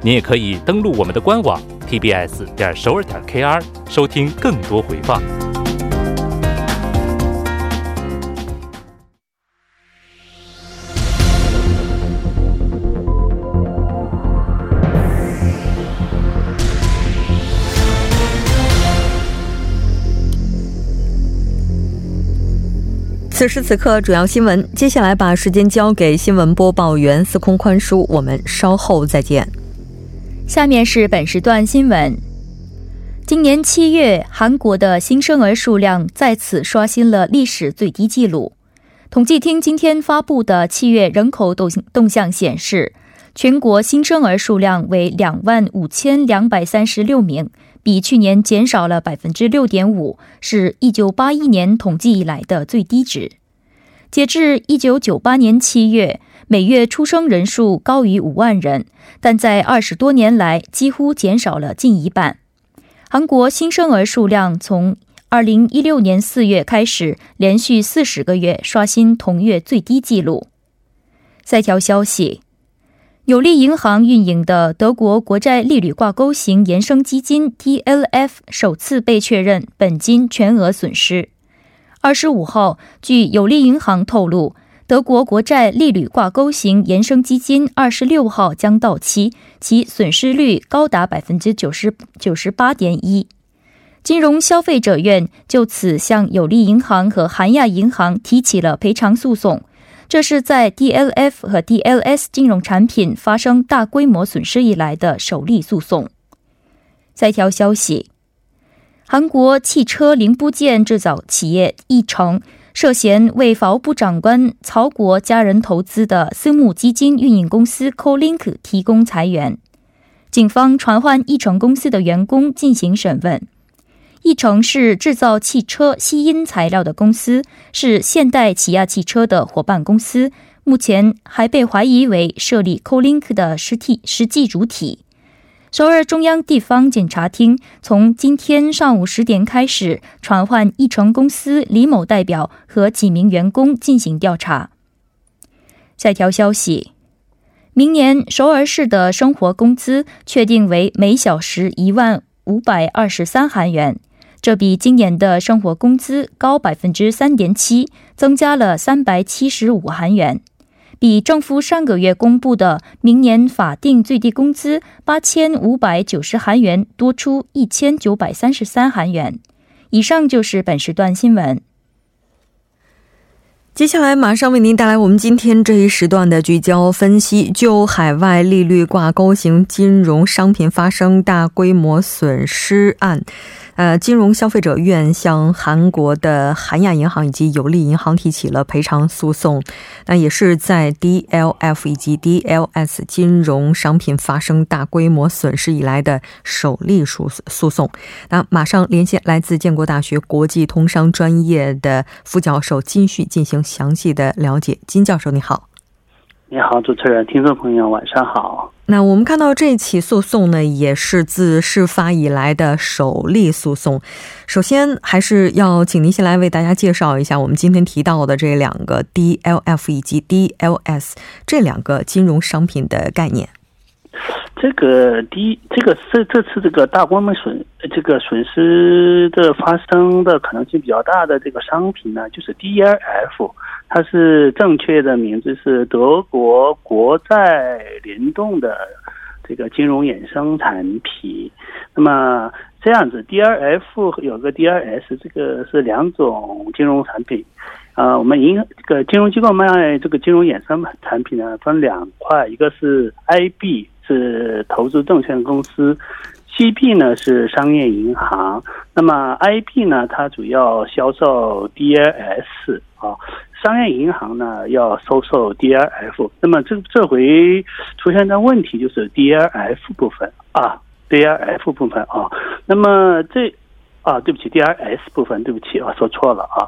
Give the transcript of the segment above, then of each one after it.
您也可以登录我们的官网 tbs 点首尔点 kr 收听更多回放。此时此刻，主要新闻。接下来把时间交给新闻播报员司空宽叔，我们稍后再见。下面是本时段新闻。今年七月，韩国的新生儿数量再次刷新了历史最低纪录。统计厅今天发布的七月人口动动向显示，全国新生儿数量为两万五千两百三十六名，比去年减少了百分之六点五，是一九八一年统计以来的最低值。截至一九九八年七月。每月出生人数高于五万人，但在二十多年来几乎减少了近一半。韩国新生儿数量从二零一六年四月开始，连续四十个月刷新同月最低纪录。再条消息：有利银行运营的德国国债利率挂钩型衍生基金 TLF 首次被确认本金全额损失。二十五号，据有利银行透露。德国国债利率挂钩型衍生基金二十六号将到期，其损失率高达百分之九十九十八点一。金融消费者院就此向有利银行和韩亚银行提起了赔偿诉讼，这是在 DLF 和 DLS 金融产品发生大规模损失以来的首例诉讼。再条消息，韩国汽车零部件制造企业一成。涉嫌为法务部长官曹国家人投资的私募基金运营公司 CoLink 提供裁员，警方传唤一成公司的员工进行审问。一成是制造汽车吸音材料的公司，是现代起亚汽车的伙伴公司，目前还被怀疑为设立 CoLink 的实体实际主体。首尔中央地方检察厅从今天上午十点开始传唤易成公司李某代表和几名员工进行调查。下条消息：明年首尔市的生活工资确定为每小时一万五百二十三韩元，这比今年的生活工资高百分之三点七，增加了三百七十五韩元。比政府上个月公布的明年法定最低工资八千五百九十韩元多出一千九百三十三韩元。以上就是本时段新闻。接下来马上为您带来我们今天这一时段的聚焦分析。就海外利率挂钩型金融商品发生大规模损失案。呃，金融消费者院向韩国的韩亚银行以及有利银行提起了赔偿诉讼，那也是在 DLF 以及 DLS 金融商品发生大规模损失以来的首例诉诉讼。那马上连线来自建国大学国际通商专业的副教授金旭进行详细的了解。金教授，你好。你好，主持人，听众朋友，晚上好。那我们看到这起诉讼呢，也是自事发以来的首例诉讼。首先，还是要请您先来为大家介绍一下我们今天提到的这两个 DLF 以及 DLS 这两个金融商品的概念。这个第一，这个这这次这个大规模损这个损失的发生的可能性比较大的这个商品呢，就是 DRF，。它是正确的名字是德国国债联动的这个金融衍生产品。那么这样子，DRF 有个 DRS，这个是两种金融产品。呃，我们银这个金融机构卖这个金融衍生产品呢，分两块，一个是 IB 是投资证券公司，CB 呢是商业银行。那么 IB 呢，它主要销售 DLS 啊，商业银行呢要收售 DLF。那么这这回出现的问题就是 DLF 部分啊，DLF 部分啊。那么这啊，对不起，DRS 部分，对不起，我说错了啊。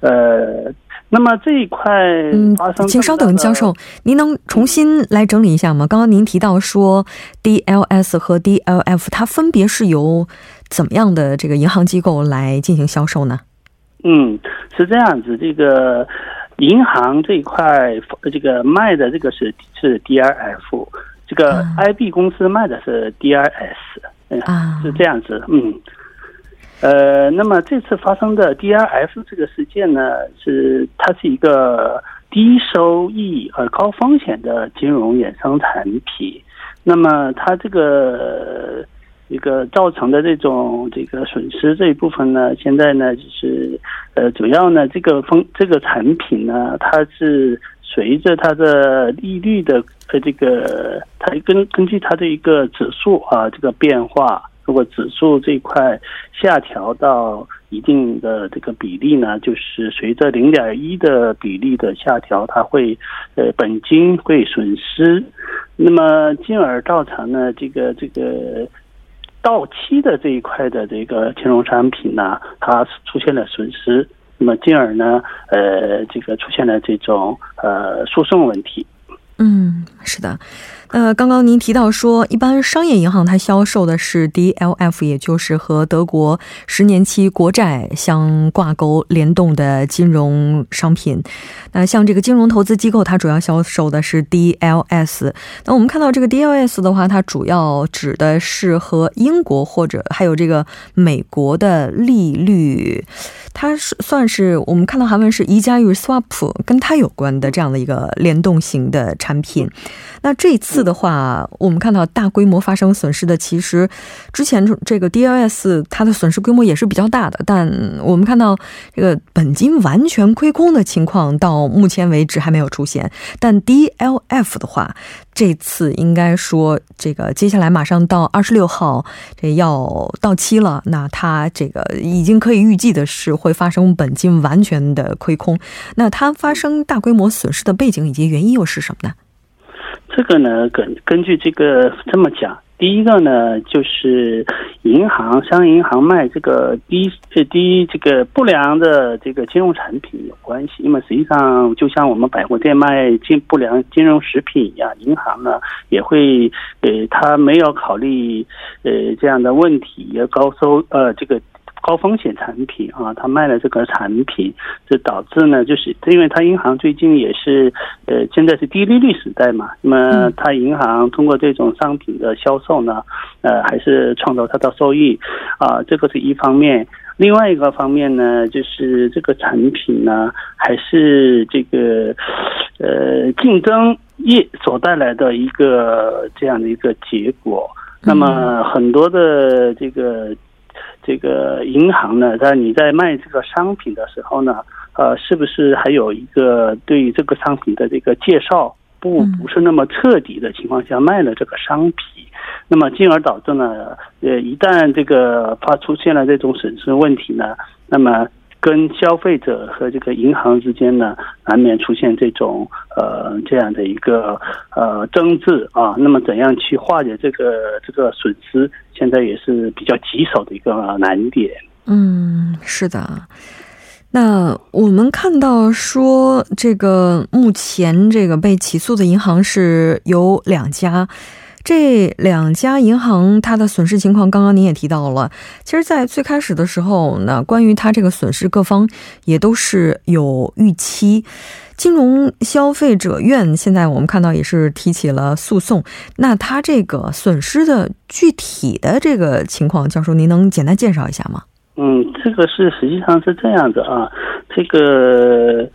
呃，那么这一块，嗯，请稍等，教授，您能重新来整理一下吗？刚刚您提到说，DLS 和 DLF 它分别是由怎么样的这个银行机构来进行销售呢？嗯，是这样子，这个银行这一块，这个卖的这个是是 DRF，这个 IB 公司卖的是 DRS，嗯，是这样子，嗯。呃，那么这次发生的 DRF 这个事件呢，是它是一个低收益和高风险的金融衍生产品。那么它这个一个造成的这种这个损失这一部分呢，现在呢就是呃，主要呢这个风这个产品呢，它是随着它的利率的呃这个它根根据它的一个指数啊这个变化。如果指数这一块下调到一定的这个比例呢，就是随着零点一的比例的下调，它会呃本金会损失，那么进而造成呢这个这个到期的这一块的这个金融产品呢，它出现了损失，那么进而呢呃这个出现了这种呃诉讼问题。嗯，是的。呃，刚刚您提到说，一般商业银行它销售的是 DLF，也就是和德国十年期国债相挂钩联动的金融商品。那像这个金融投资机构，它主要销售的是 DLS。那我们看到这个 DLS 的话，它主要指的是和英国或者还有这个美国的利率，它是算是我们看到韩文是宜家与 swap 跟它有关的这样的一个联动型的产品。那这次的话，我们看到大规模发生损失的，其实之前这个 DLS 它的损失规模也是比较大的，但我们看到这个本金完全亏空的情况到目前为止还没有出现。但 DLF 的话，这次应该说这个接下来马上到二十六号这要到期了，那它这个已经可以预计的是会发生本金完全的亏空。那它发生大规模损失的背景以及原因又是什么呢？这个呢，根根据这个这么讲，第一个呢，就是银行商业银行卖这个低这低这个不良的这个金融产品有关系，因为实际上就像我们百货店卖金不良金融食品一样，银行呢也会呃，他没有考虑呃这样的问题，也高收呃这个。高风险产品啊，他卖了这个产品，就导致呢，就是因为他银行最近也是呃，现在是低利率时代嘛，那么他银行通过这种商品的销售呢，呃，还是创造它的收益啊，这个是一方面。另外一个方面呢，就是这个产品呢，还是这个呃竞争业所带来的一个这样的一个结果。那么很多的这个。这个银行呢，在你在卖这个商品的时候呢，呃，是不是还有一个对这个商品的这个介绍不不是那么彻底的情况下卖了这个商品，那么进而导致呢，呃，一旦这个发出现了这种损失问题呢，那么。跟消费者和这个银行之间呢，难免出现这种呃这样的一个呃争执啊。那么怎样去化解这个这个损失，现在也是比较棘手的一个难点。嗯，是的。那我们看到说，这个目前这个被起诉的银行是有两家。这两家银行它的损失情况，刚刚您也提到了。其实，在最开始的时候，那关于它这个损失，各方也都是有预期。金融消费者院现在我们看到也是提起了诉讼。那它这个损失的具体的这个情况，教授您能简单介绍一下吗？嗯，这个是实际上是这样子啊，这个。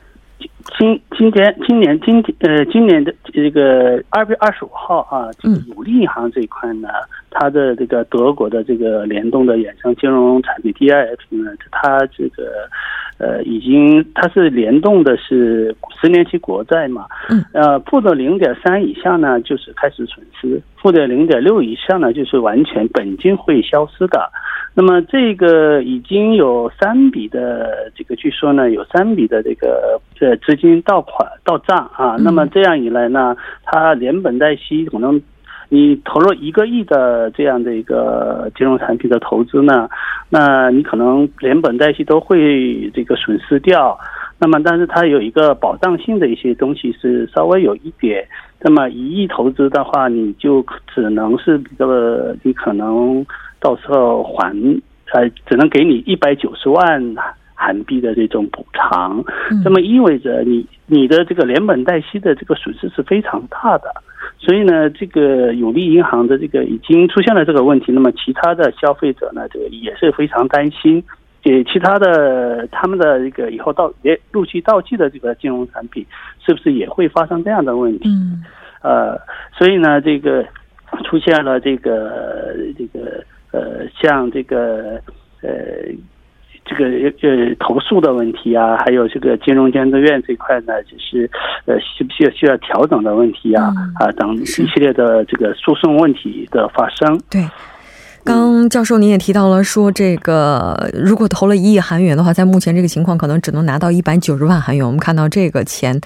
今今天今年今天呃今年的这个二月二十五号啊，这个有利银行这一块呢，它的这个德国的这个联动的衍生金融产品 DIF 呢，它这个呃，已经它是联动的是十年期国债嘛，嗯，呃，负的零点三以下呢，就是开始损失；负的零点六以上呢，就是完全本金会消失的。那么这个已经有三笔的这个，据说呢有三笔的这个呃资金到款到账啊。那么这样一来呢，它连本带息可能。你投入一个亿的这样的一个金融产品的投资呢，那你可能连本带息都会这个损失掉。那么，但是它有一个保障性的一些东西是稍微有一点。那么一亿投资的话，你就只能是这个，你可能到时候还呃，只能给你一百九十万韩币的这种补偿。那么意味着你你的这个连本带息的这个损失是非常大的。所以呢，这个永利银行的这个已经出现了这个问题，那么其他的消费者呢，这个也是非常担心，给其他的他们的这个以后到也陆续到期的这个金融产品，是不是也会发生这样的问题？嗯，呃，所以呢，这个出现了这个这个呃，像这个呃。这个呃投诉的问题啊，还有这个金融监督院这块呢，就是呃需不需要需要调整的问题啊啊等一系列的这个诉讼问题的发生。对，刚教授您也提到了说，这个如果投了一亿韩元的话，在目前这个情况，可能只能拿到一百九十万韩元。我们看到这个钱。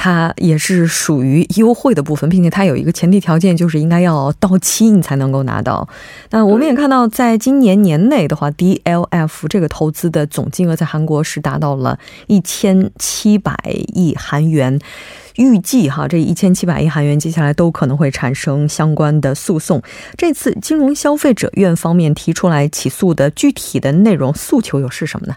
它也是属于优惠的部分，并且它有一个前提条件，就是应该要到期你才能够拿到。那我们也看到，在今年年内的话，DLF 这个投资的总金额在韩国是达到了一千七百亿韩元。预计哈，这一千七百亿韩元接下来都可能会产生相关的诉讼。这次金融消费者院方面提出来起诉的具体的内容诉求又是什么呢？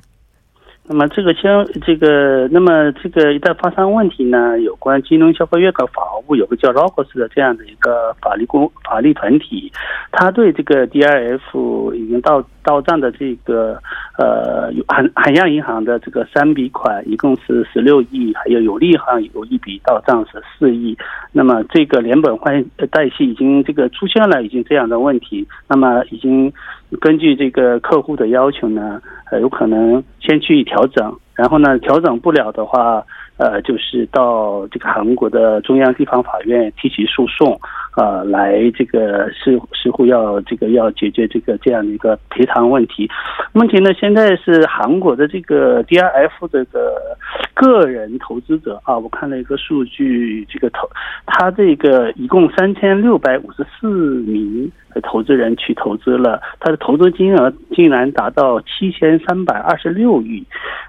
那么这个先这个，那么这个一旦发生问题呢，有关金融消费月的法务有个叫 ROGOS 的这样的一个法律公法律团体，他对这个 DIF 已经到到账的这个呃海海洋银行的这个三笔款，一共是十六亿，还有有利行有一笔到账是四亿。那么这个连本换带息已经这个出现了已经这样的问题，那么已经根据这个客户的要求呢。呃，有可能先去调整，然后呢，调整不了的话，呃，就是到这个韩国的中央地方法院提起诉讼，呃，来这个似似乎要这个要解决这个这样的一个赔偿问题。问题呢，现在是韩国的这个 DRF 这个个人投资者啊，我看了一个数据，这个投他这个一共三千六百五十四名。投资人去投资了，他的投资金额竟然达到七千三百二十六亿。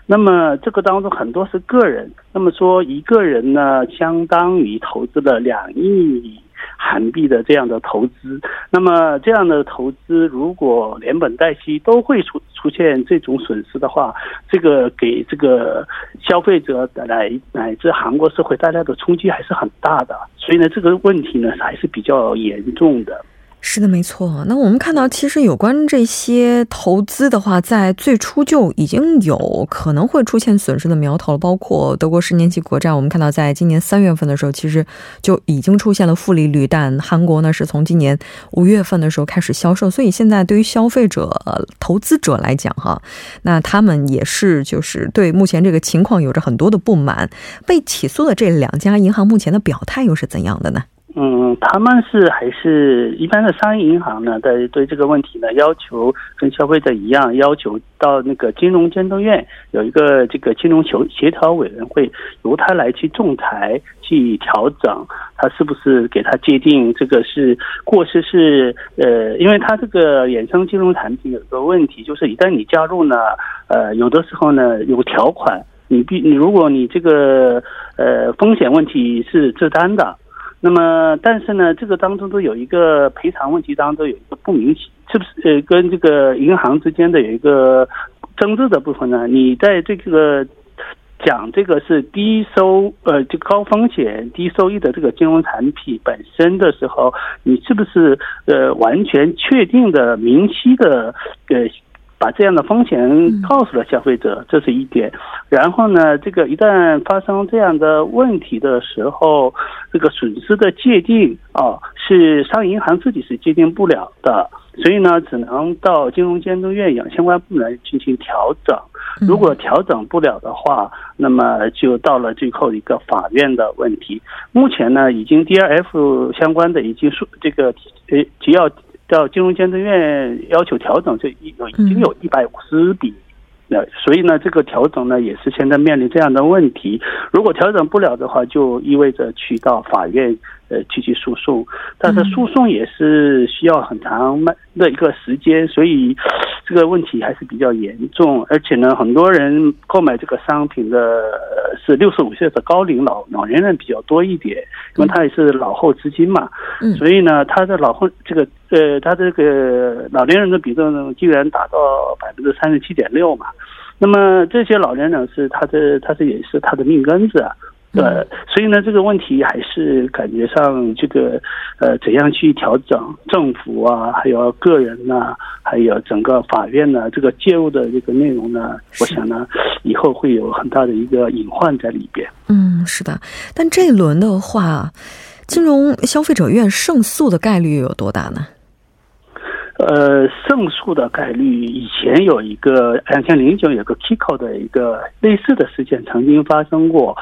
那么这个当中很多是个人，那么说一个人呢，相当于投资了两亿韩币的这样的投资。那么这样的投资，如果连本带息都会出出现这种损失的话，这个给这个消费者乃乃至韩国社会带来的冲击还是很大的。所以呢，这个问题呢还是比较严重的。是的，没错。那我们看到，其实有关这些投资的话，在最初就已经有可能会出现损失的苗头了。包括德国十年期国债，我们看到在今年三月份的时候，其实就已经出现了负利率。但韩国呢，是从今年五月份的时候开始销售。所以现在对于消费者、投资者来讲，哈，那他们也是就是对目前这个情况有着很多的不满。被起诉的这两家银行目前的表态又是怎样的呢？嗯，他们是还是一般的商业银行呢？在对这个问题呢，要求跟消费者一样，要求到那个金融监督院有一个这个金融协协调委员会，由他来去仲裁去调整，他是不是给他界定这个是过失是呃，因为他这个衍生金融产品有一个问题，就是一旦你加入呢，呃，有的时候呢有条款，你必你如果你这个呃风险问题是自担的。那么，但是呢，这个当中都有一个赔偿问题当中有一个不明显是不是呃跟这个银行之间的有一个争执的部分呢？你在这个讲这个是低收呃就高风险低收益的这个金融产品本身的时候，你是不是呃完全确定的明晰的呃？把这样的风险告诉了消费者，这是一点。然后呢，这个一旦发生这样的问题的时候，这个损失的界定啊，是商业银行自己是界定不了的。所以呢，只能到金融监督院有相关部门进行调整。如果调整不了的话，那么就到了最后一个法院的问题。目前呢，已经 D R F 相关的已经说这个呃，只要到金融监督院要求调整，就有已经有一百五十笔。那所以呢，这个调整呢，也是现在面临这样的问题。如果调整不了的话，就意味着去到法院。呃，提起诉讼，但是诉讼也是需要很长的一个时间，所以这个问题还是比较严重。而且呢，很多人购买这个商品的是六十五岁的高龄老老年人比较多一点，因为他也是老后资金嘛，所以呢，他的老后这个呃，他这个老年人的比重呢，竟然达到百分之三十七点六嘛。那么这些老年人是他的，他是也是他的命根子啊。对，所以呢，这个问题还是感觉上这个，呃，怎样去调整政府啊，还有个人呐，还有整个法院呢，这个介入的这个内容呢，我想呢，以后会有很大的一个隐患在里边。嗯，是的，但这一轮的话，金融消费者院胜诉的概率有多大呢？呃，胜诉的概率，以前有一个两千零九有个 Kiko 的一个类似的事件曾经发生过。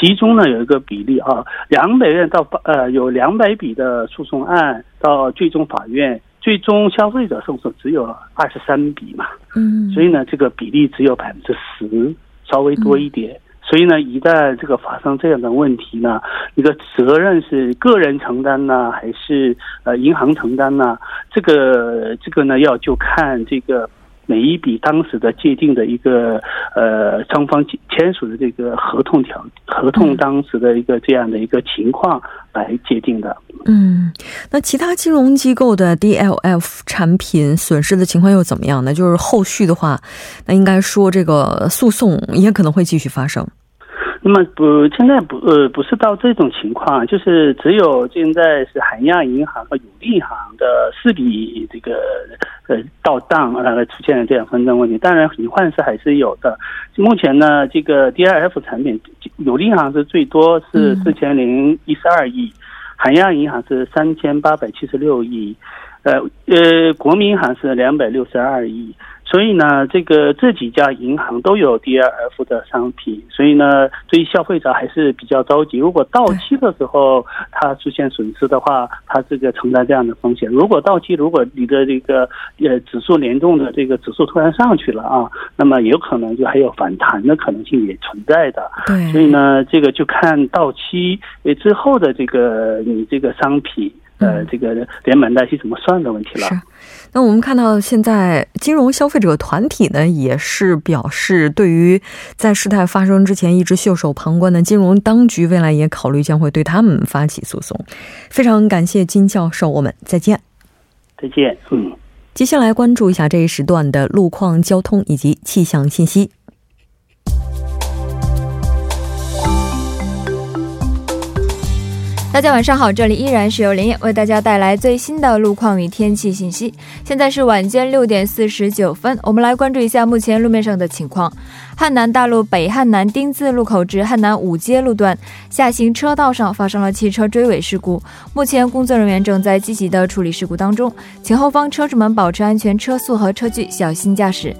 其中呢有一个比例啊，两百院到呃有两百笔的诉讼案到最终法院，最终消费者胜诉只有二十三笔嘛，嗯，所以呢这个比例只有百分之十，稍微多一点。所以呢一旦这个发生这样的问题呢，你的责任是个人承担呢，还是呃银行承担呢？这个这个呢要就看这个。每一笔当时的界定的一个呃双方签署的这个合同条合同当时的一个这样的一个情况来界定的。嗯，那其他金融机构的 DLF 产品损失的情况又怎么样呢？就是后续的话，那应该说这个诉讼也可能会继续发生。那么不，现在不呃不是到这种情况，就是只有现在是韩亚银行和永利银行的四笔这个呃到账呃出现了这样纷争问题，当然隐患是还是有的。目前呢，这个 D I F 产品有利银行是最多是四千零一十二亿，海洋银行是三千八百七十六亿，呃呃国民银行是两百六十二亿。所以呢，这个这几家银行都有 DLF 的商品，所以呢，对于消费者还是比较着急。如果到期的时候它出现损失的话，它这个承担这样的风险。如果到期，如果你的这个呃指数联动的这个指数突然上去了啊，那么有可能就还有反弹的可能性也存在的。对，所以呢，这个就看到期之后的这个你这个商品。呃，这个连本带息怎么算的问题了？是。那我们看到现在金融消费者团体呢，也是表示对于在事态发生之前一直袖手旁观的金融当局，未来也考虑将会对他们发起诉讼。非常感谢金教授，我们再见。再见。嗯。接下来关注一下这一时段的路况、交通以及气象信息。大家晚上好，这里依然是由林燕为大家带来最新的路况与天气信息。现在是晚间六点四十九分，我们来关注一下目前路面上的情况。汉南大路北汉南丁字路口至汉南五街路段下行车道上发生了汽车追尾事故，目前工作人员正在积极的处理事故当中，请后方车主们保持安全车速和车距，小心驾驶。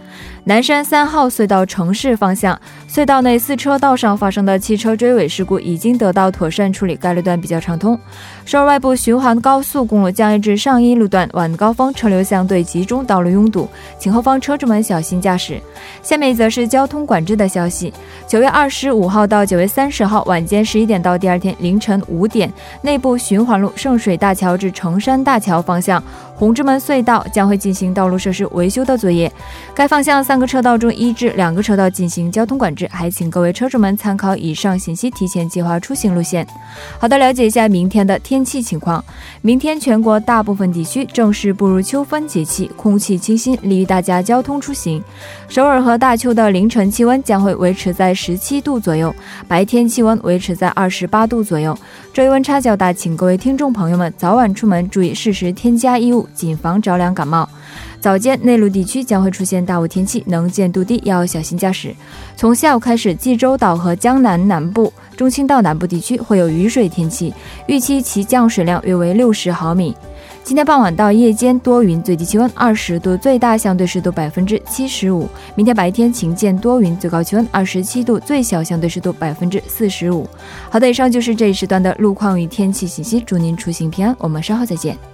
南山三号隧道城市方向隧道内四车道上发生的汽车追尾事故已经得到妥善处理，该路段比较畅通。首尔外部循环高速公路江一至上一路段晚高峰车流相对集中，道路拥堵，请后方车主们小心驾驶。下面则是交通管制的消息：九月二十五号到九月三十号晚间十一点到第二天凌晨五点，内部循环路圣水大桥至成山大桥方向。红之门隧道将会进行道路设施维修的作业，该方向三个车道中一至两个车道进行交通管制，还请各位车主们参考以上信息，提前计划出行路线。好的，了解一下明天的天气情况。明天全国大部分地区正式步入秋分节气，空气清新，利于大家交通出行。首尔和大邱的凌晨气温将会维持在十七度左右，白天气温维持在二十八度左右。这一温差较大，请各位听众朋友们早晚出门注意适时添加衣物。谨防着凉感冒。早间内陆地区将会出现大雾天气，能见度低，要小心驾驶。从下午开始，济州岛和江南南部、中青道南部地区会有雨水天气，预期其降水量约为六十毫米。今天傍晚到夜间多云，最低气温二十度，最大相对湿度百分之七十五。明天白天晴间多云，最高气温二十七度，最小相对湿度百分之四十五。好的，以上就是这一时段的路况与天气信息，祝您出行平安，我们稍后再见。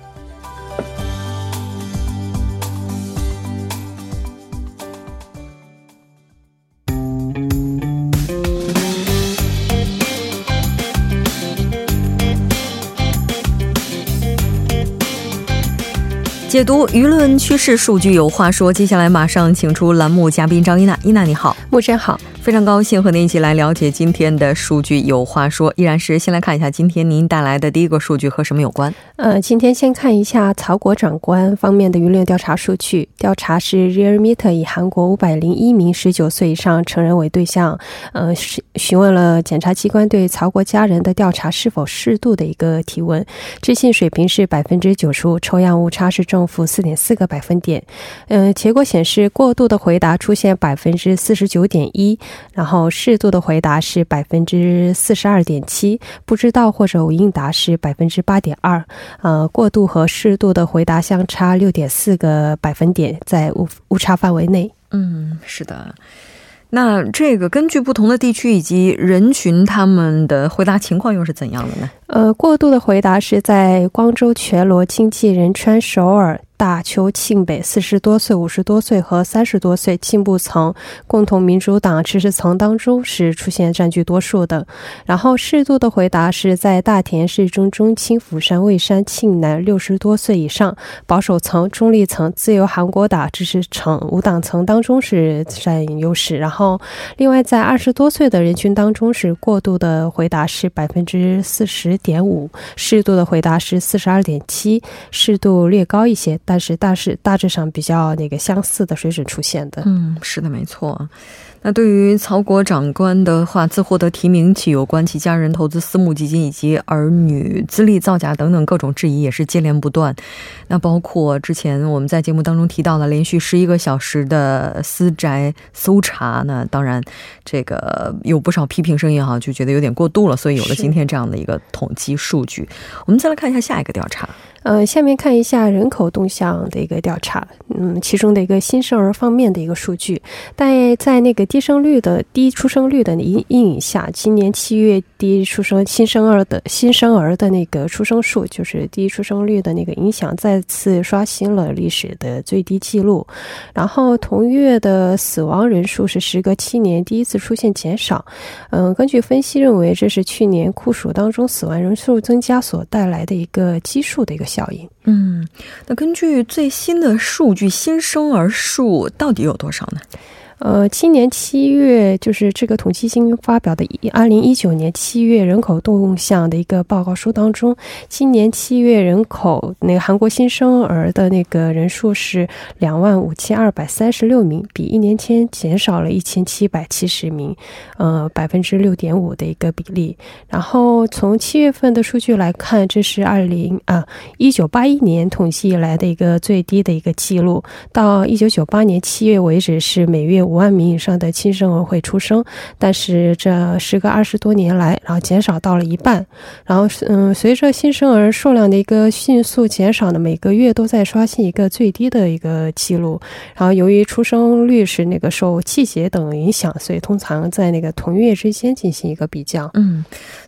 解读舆论趋势数据有话说，接下来马上请出栏目嘉宾张一娜，一娜你好，木真好。非常高兴和您一起来了解今天的数据。有话说，依然是先来看一下今天您带来的第一个数据和什么有关？呃，今天先看一下曹国长官方面的舆论调查数据。调查是 Realmeter 以韩国五百零一名十九岁以上成人为对象，呃，询询问了检察机关对曹国家人的调查是否适度的一个提问，置信水平是百分之九十五，抽样误差是正负四点四个百分点。嗯，结果显示过度的回答出现百分之四十九点一。然后适度的回答是百分之四十二点七，不知道或者无应答是百分之八点二，呃，过度和适度的回答相差六点四个百分点，在误误差范围内。嗯，是的。那这个根据不同的地区以及人群，他们的回答情况又是怎样的呢？呃，过度的回答是在光州、全罗、经济、仁川、首尔。大邱、庆北四十多岁、五十多岁和三十多岁进步层、共同民主党支持层当中是出现占据多数的。然后适度的回答是在大田市中中青、釜山、蔚山、庆南六十多岁以上保守层、中立层、自由韩国党支持层无党层当中是占优势。然后另外在二十多岁的人群当中是过度的回答是百分之四十点五，适度的回答是四十二点七，适度略高一些。但是大是大致上比较那个相似的水准出现的，嗯，是的，没错。那对于曹国长官的话，自获得提名起有关其家人投资私募基金以及儿女资历造假等等各种质疑也是接连不断。那包括之前我们在节目当中提到的连续十一个小时的私宅搜查，那当然这个有不少批评声音哈，就觉得有点过度了，所以有了今天这样的一个统计数据。我们再来看一下下一个调查。呃，下面看一下人口动向的一个调查，嗯，其中的一个新生儿方面的一个数据，但在那个低生率的低出生率的阴阴影下，今年七月低出生新生儿的新生儿的那个出生数，就是低出生率的那个影响，再次刷新了历史的最低记录。然后同月的死亡人数是时隔七年第一次出现减少。嗯，根据分析认为，这是去年酷暑当中死亡人数增加所带来的一个基数的一个。效应，嗯，那根据最新的数据，新生儿数到底有多少呢？呃，今年七月就是这个统计新发表的二零一九年七月人口动向的一个报告书当中，今年七月人口那个韩国新生儿的那个人数是两万五千二百三十六名，比一年前减少了一千七百七十名，呃，百分之六点五的一个比例。然后从七月份的数据来看，这是二零啊一九八一年统计以来的一个最低的一个记录，到一九九八年七月为止是每月。五万名以上的新生儿会出生，但是这时隔二十多年来，然后减少到了一半。然后，嗯，随着新生儿数量的一个迅速减少呢，每个月都在刷新一个最低的一个记录。然后，由于出生率是那个受季节等影响，所以通常在那个同月之间进行一个比较。嗯，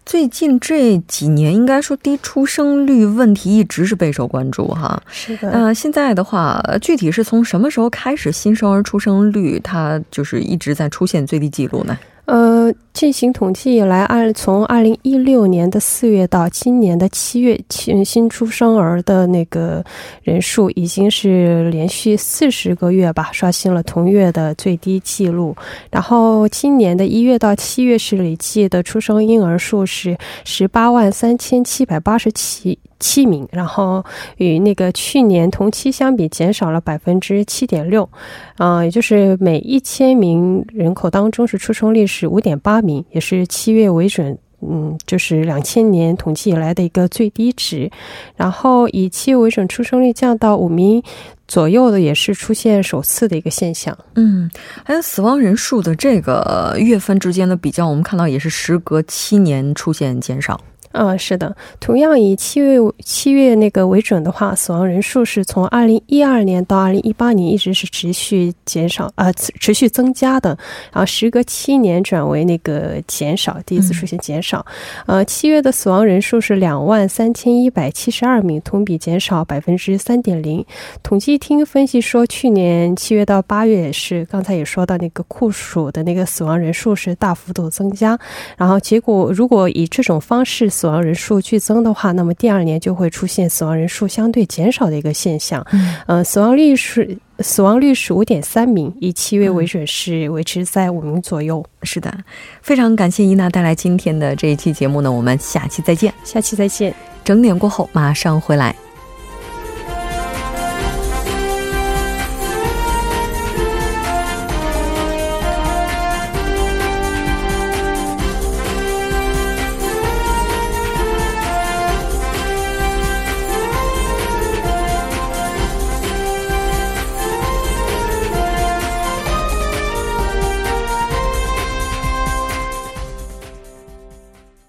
最近这几年，应该说低出生率问题一直是备受关注哈。是的。呃，现在的话，具体是从什么时候开始新生儿出生率它？就是一直在出现最低记录呢。呃，进行统计以来，二从二零一六年的四月到今年的七月，新新出生儿的那个人数已经是连续四十个月吧，刷新了同月的最低记录。然后今年的一月到七月是累计的出生婴儿数是十八万三千七百八十七。七名，然后与那个去年同期相比，减少了百分之七点六，啊，也就是每一千名人口当中是出生率是五点八名，也是七月为准，嗯，就是两千年统计以来的一个最低值。然后以七月为准，出生率降到五名左右的，也是出现首次的一个现象。嗯，还有死亡人数的这个月份之间的比较，我们看到也是时隔七年出现减少。嗯，是的，同样以七月七月那个为准的话，死亡人数是从二零一二年到二零一八年一直是持续减少啊，持续增加的，然后时隔七年转为那个减少，第一次出现减少。呃，七月的死亡人数是两万三千一百七十二名，同比减少百分之三点零。统计厅分析说，去年七月到八月是刚才也说到那个酷暑的那个死亡人数是大幅度增加，然后结果如果以这种方式。死亡人数剧增的话，那么第二年就会出现死亡人数相对减少的一个现象。嗯，死亡率是死亡率是五点三名，以七月为准是维持在五名左右。是的，非常感谢伊娜带来今天的这一期节目呢，我们下期再见。下期再见。整点过后马上回来。